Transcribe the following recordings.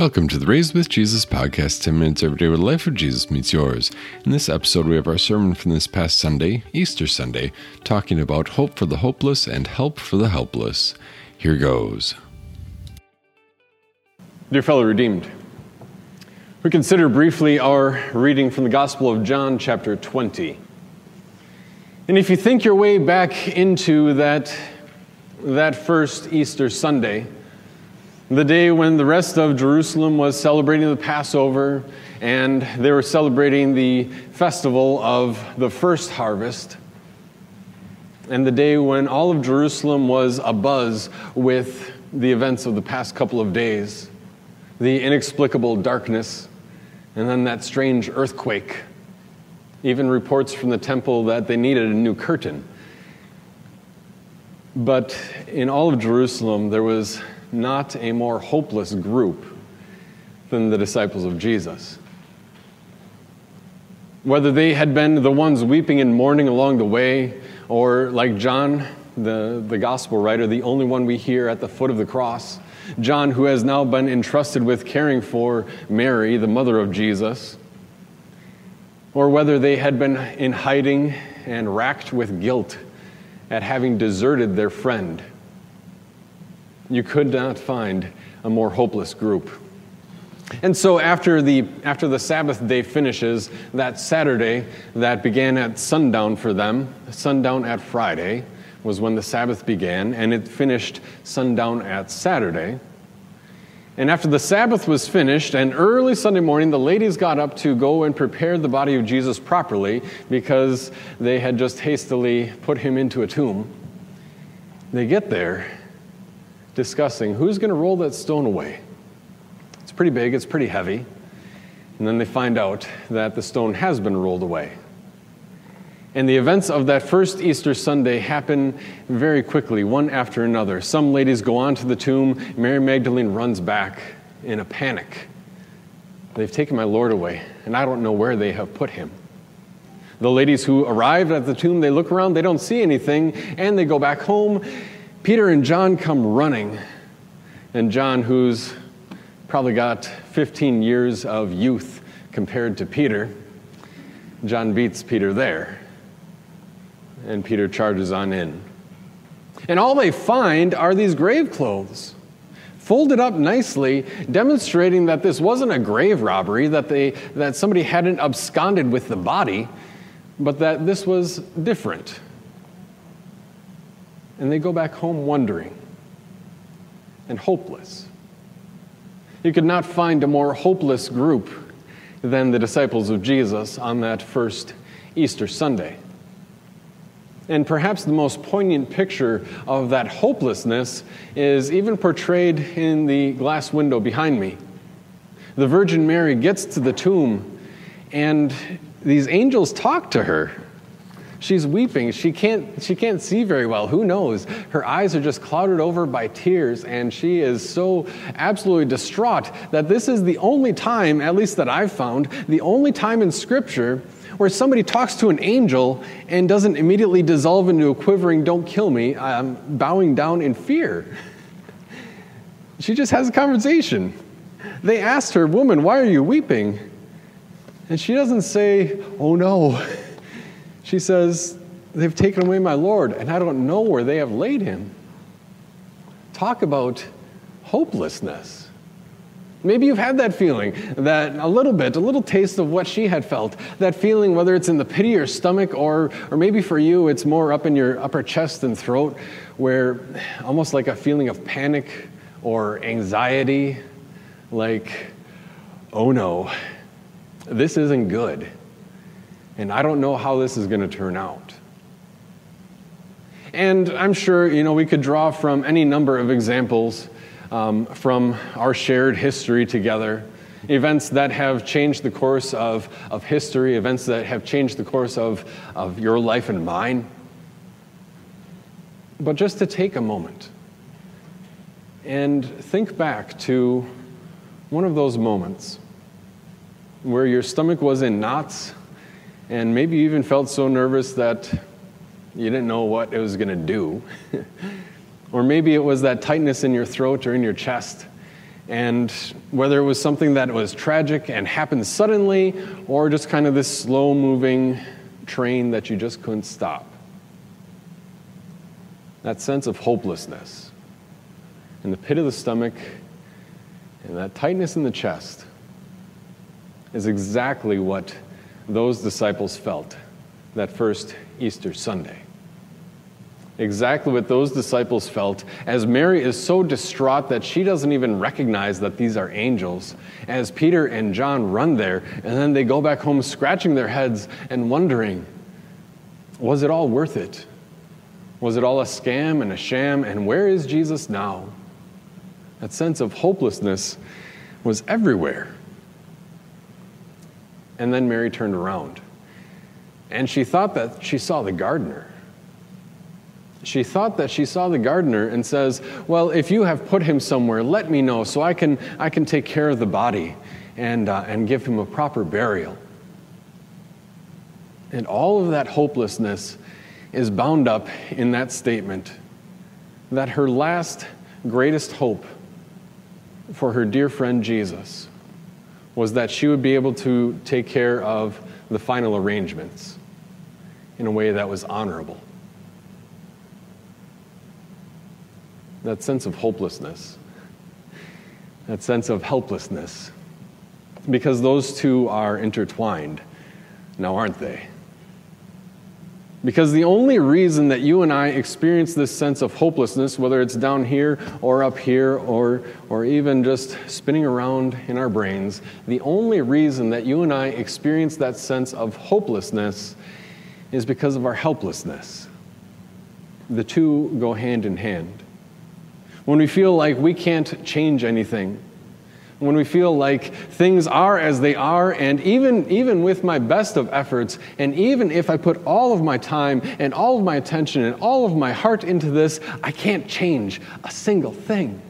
Welcome to the Raised with Jesus podcast, 10 minutes every day where the life of Jesus meets yours. In this episode, we have our sermon from this past Sunday, Easter Sunday, talking about hope for the hopeless and help for the helpless. Here goes. Dear fellow redeemed, we consider briefly our reading from the Gospel of John, chapter 20. And if you think your way back into that, that first Easter Sunday, the day when the rest of Jerusalem was celebrating the Passover and they were celebrating the festival of the first harvest, and the day when all of Jerusalem was abuzz with the events of the past couple of days, the inexplicable darkness, and then that strange earthquake. Even reports from the temple that they needed a new curtain. But in all of Jerusalem, there was not a more hopeless group than the disciples of Jesus. Whether they had been the ones weeping and mourning along the way, or like John, the, the gospel writer, the only one we hear at the foot of the cross, John, who has now been entrusted with caring for Mary, the mother of Jesus, or whether they had been in hiding and racked with guilt at having deserted their friend you could not find a more hopeless group. And so after the, after the Sabbath day finishes, that Saturday that began at sundown for them, sundown at Friday was when the Sabbath began, and it finished sundown at Saturday. And after the Sabbath was finished, and early Sunday morning, the ladies got up to go and prepare the body of Jesus properly because they had just hastily put him into a tomb. They get there, discussing who's going to roll that stone away. It's pretty big, it's pretty heavy. And then they find out that the stone has been rolled away. And the events of that first Easter Sunday happen very quickly, one after another. Some ladies go on to the tomb. Mary Magdalene runs back in a panic. They've taken my Lord away, and I don't know where they have put him. The ladies who arrived at the tomb, they look around, they don't see anything, and they go back home. Peter and John come running, and John, who's probably got 15 years of youth compared to Peter, John beats Peter there, and Peter charges on in. And all they find are these grave clothes folded up nicely, demonstrating that this wasn't a grave robbery, that, they, that somebody hadn't absconded with the body, but that this was different and they go back home wondering and hopeless. You could not find a more hopeless group than the disciples of Jesus on that first Easter Sunday. And perhaps the most poignant picture of that hopelessness is even portrayed in the glass window behind me. The Virgin Mary gets to the tomb, and these angels talk to her. She's weeping. She can't, she can't see very well. Who knows? Her eyes are just clouded over by tears, and she is so absolutely distraught that this is the only time, at least that I've found, the only time in Scripture where somebody talks to an angel and doesn't immediately dissolve into a quivering, don't kill me, I'm bowing down in fear. She just has a conversation. They asked her, Woman, why are you weeping? And she doesn't say, Oh no. She says, They've taken away my Lord, and I don't know where they have laid him. Talk about hopelessness. Maybe you've had that feeling, that a little bit, a little taste of what she had felt. That feeling, whether it's in the pit of your stomach or, or maybe for you, it's more up in your upper chest and throat, where almost like a feeling of panic or anxiety, like, oh no, this isn't good and I don't know how this is going to turn out. And I'm sure, you know, we could draw from any number of examples um, from our shared history together. Events that have changed the course of, of history, events that have changed the course of, of your life and mine. But just to take a moment and think back to one of those moments where your stomach was in knots and maybe you even felt so nervous that you didn't know what it was going to do. or maybe it was that tightness in your throat or in your chest, And whether it was something that was tragic and happened suddenly, or just kind of this slow moving train that you just couldn't stop. That sense of hopelessness in the pit of the stomach and that tightness in the chest is exactly what those disciples felt that first Easter Sunday. Exactly what those disciples felt as Mary is so distraught that she doesn't even recognize that these are angels. As Peter and John run there, and then they go back home scratching their heads and wondering, was it all worth it? Was it all a scam and a sham? And where is Jesus now? That sense of hopelessness was everywhere. And then Mary turned around. And she thought that she saw the gardener. She thought that she saw the gardener and says, Well, if you have put him somewhere, let me know so I can, I can take care of the body and, uh, and give him a proper burial. And all of that hopelessness is bound up in that statement that her last greatest hope for her dear friend Jesus was that she would be able to take care of the final arrangements in a way that was honorable. That sense of hopelessness, that sense of helplessness, because those two are intertwined now, aren't they? Because the only reason that you and I experience this sense of hopelessness, whether it's down here or up here or, or even just spinning around in our brains, the only reason that you and I experience that sense of hopelessness is because of our helplessness. The two go hand in hand. When we feel like we can't change anything, when we feel like things are as they are, and even, even with my best of efforts, and even if I put all of my time and all of my attention and all of my heart into this, I can't change a single thing.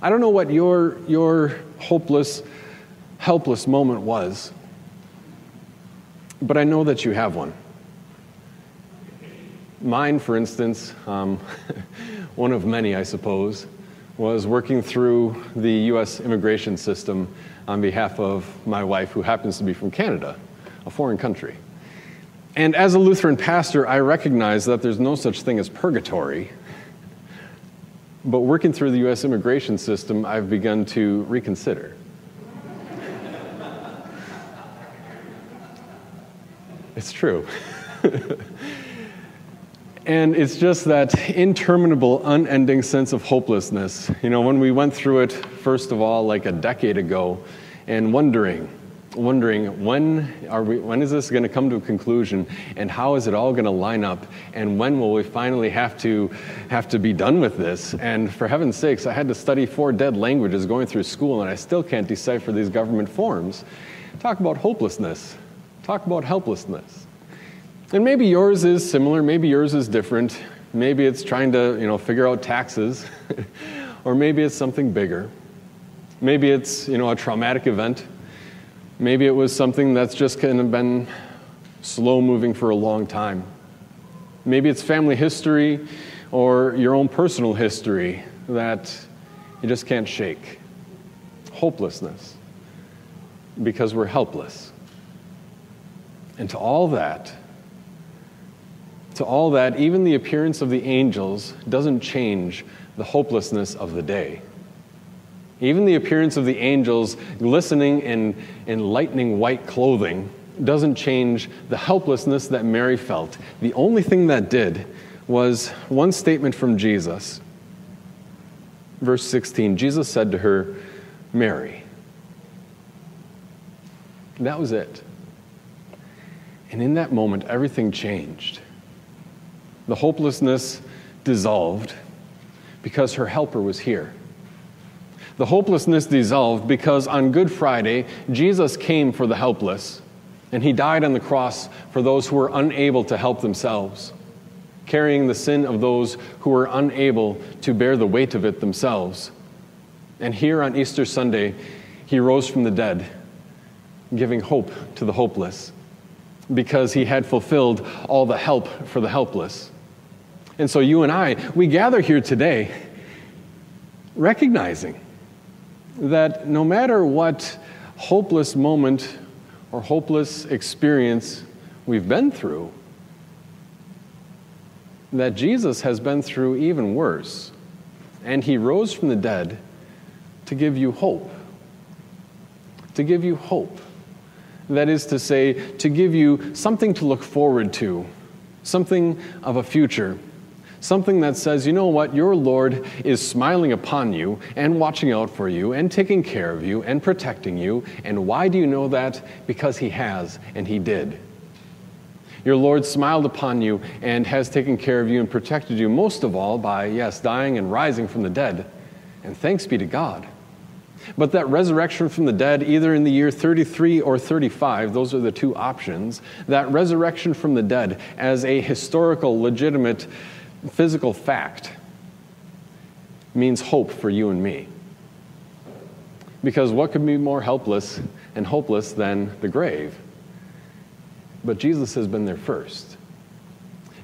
I don't know what your, your hopeless, helpless moment was, but I know that you have one. Mine, for instance, um, one of many, I suppose was working through the U.S. immigration system on behalf of my wife, who happens to be from Canada, a foreign country. And as a Lutheran pastor, I recognize that there's no such thing as purgatory. But working through the U.S. immigration system, I've begun to reconsider. it's true. And it's just that interminable, unending sense of hopelessness. You know, when we went through it, first of all, like a decade ago, and wondering, wondering when are we when is this going to come to a conclusion? And how is it all going to line up? And when will we finally have to have to be done with this? And for heaven's sakes i had to study four dead languages going through school and i still can't decipher these government forms. Talk about hopelessness. Talk about helplessness and maybe yours is similar, maybe yours is different. Maybe it's trying to, you know, figure out taxes, or maybe it's something bigger. Maybe it's, you know, a traumatic event. Maybe it was something that's just kind of been slow moving for a long time. Maybe it's family history or your own personal history that you just can't shake. Hopelessness because we're helpless. And to all that, to all that, even the appearance of the angels doesn't change the hopelessness of the day. Even the appearance of the angels glistening in, in lightning white clothing doesn't change the helplessness that Mary felt. The only thing that did was one statement from Jesus. Verse 16 Jesus said to her, Mary. That was it. And in that moment, everything changed. The hopelessness dissolved because her helper was here. The hopelessness dissolved because on Good Friday, Jesus came for the helpless, and he died on the cross for those who were unable to help themselves, carrying the sin of those who were unable to bear the weight of it themselves. And here on Easter Sunday, he rose from the dead, giving hope to the hopeless because he had fulfilled all the help for the helpless. And so you and I, we gather here today recognizing that no matter what hopeless moment or hopeless experience we've been through, that Jesus has been through even worse. And he rose from the dead to give you hope. To give you hope. That is to say, to give you something to look forward to, something of a future, something that says, you know what, your Lord is smiling upon you and watching out for you and taking care of you and protecting you. And why do you know that? Because He has, and He did. Your Lord smiled upon you and has taken care of you and protected you, most of all by, yes, dying and rising from the dead. And thanks be to God. But that resurrection from the dead, either in the year 33 or 35, those are the two options, that resurrection from the dead as a historical, legitimate, physical fact means hope for you and me. Because what could be more helpless and hopeless than the grave? But Jesus has been there first.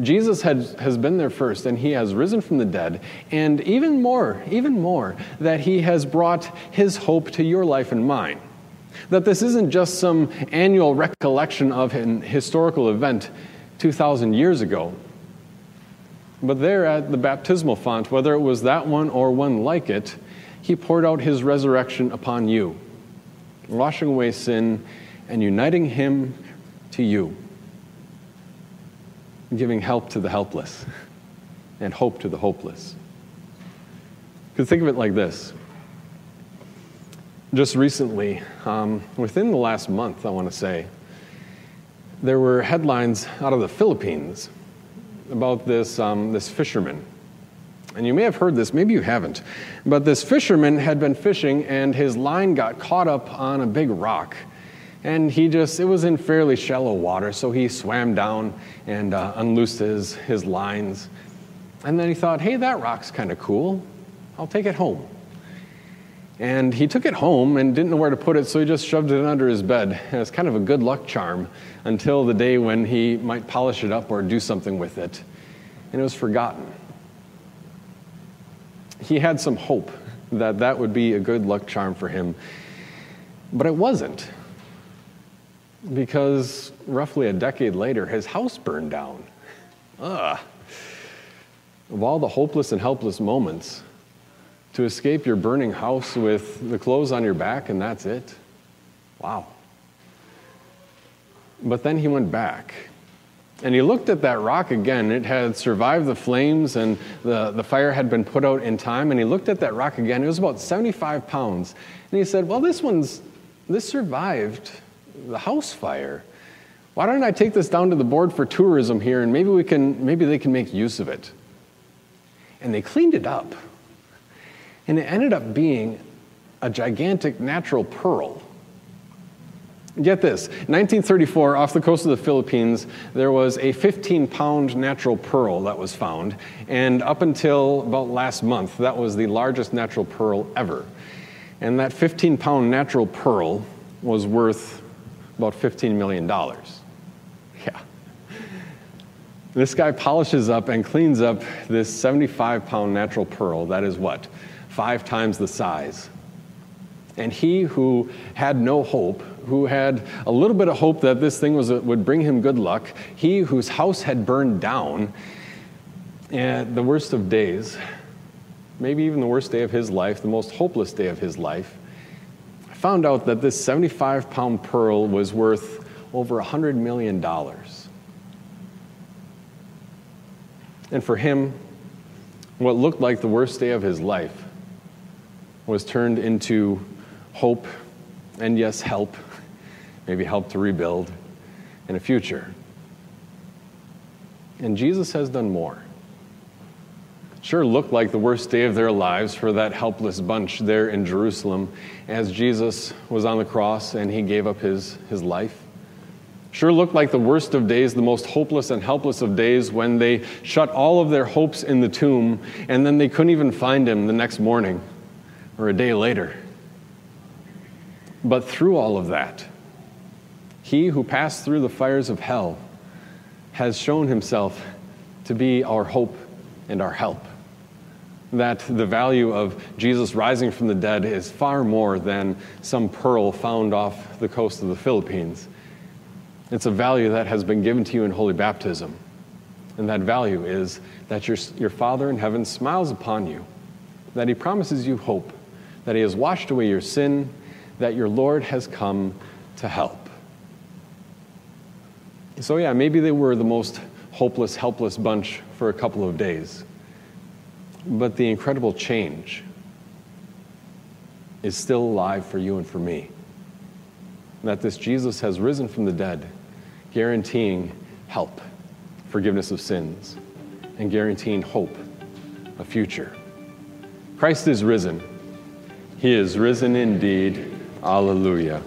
Jesus has, has been there first, and he has risen from the dead. And even more, even more, that he has brought his hope to your life and mine. That this isn't just some annual recollection of an historical event 2,000 years ago. But there at the baptismal font, whether it was that one or one like it, he poured out his resurrection upon you, washing away sin and uniting him to you, giving help to the helpless and hope to the hopeless. Because think of it like this. Just recently, um, within the last month, I want to say, there were headlines out of the Philippines about this, um, this fisherman. And you may have heard this, maybe you haven't. But this fisherman had been fishing and his line got caught up on a big rock. And he just, it was in fairly shallow water, so he swam down and uh, unloosed his, his lines. And then he thought, hey, that rock's kind of cool. I'll take it home. And he took it home and didn't know where to put it, so he just shoved it under his bed as kind of a good luck charm until the day when he might polish it up or do something with it. And it was forgotten. He had some hope that that would be a good luck charm for him, but it wasn't because roughly a decade later, his house burned down. Ugh. Of all the hopeless and helpless moments, to escape your burning house with the clothes on your back and that's it? Wow. But then he went back. And he looked at that rock again. It had survived the flames and the, the fire had been put out in time. And he looked at that rock again. It was about 75 pounds. And he said, Well, this one's, this survived the house fire. Why don't I take this down to the board for tourism here and maybe we can maybe they can make use of it. And they cleaned it up. And it ended up being a gigantic natural pearl. Get this 1934, off the coast of the Philippines, there was a 15 pound natural pearl that was found. And up until about last month, that was the largest natural pearl ever. And that 15 pound natural pearl was worth about $15 million. Yeah. This guy polishes up and cleans up this 75 pound natural pearl that is what? Five times the size. And he who had no hope, who had a little bit of hope that this thing was, would bring him good luck, he whose house had burned down, and the worst of days, maybe even the worst day of his life, the most hopeless day of his life, found out that this 75 pound pearl was worth over $100 million. And for him, what looked like the worst day of his life was turned into hope and, yes, help, maybe help to rebuild, in a future. And Jesus has done more sure looked like the worst day of their lives for that helpless bunch there in Jerusalem as Jesus was on the cross and he gave up his, his life. Sure looked like the worst of days, the most hopeless and helpless of days when they shut all of their hopes in the tomb and then they couldn't even find him the next morning or a day later. But through all of that, he who passed through the fires of hell has shown himself to be our hope and our help that the value of Jesus rising from the dead is far more than some pearl found off the coast of the Philippines. It's a value that has been given to you in holy baptism. And that value is that your, your Father in heaven smiles upon you, that He promises you hope, that He has washed away your sin, that your Lord has come to help. So, yeah, maybe they were the most hopeless, helpless bunch for a couple of days. But the incredible change is still alive for you and for me. That this Jesus has risen from the dead, guaranteeing help, forgiveness of sins, and guaranteeing hope, a future. Christ is risen. He is risen indeed. Alleluia.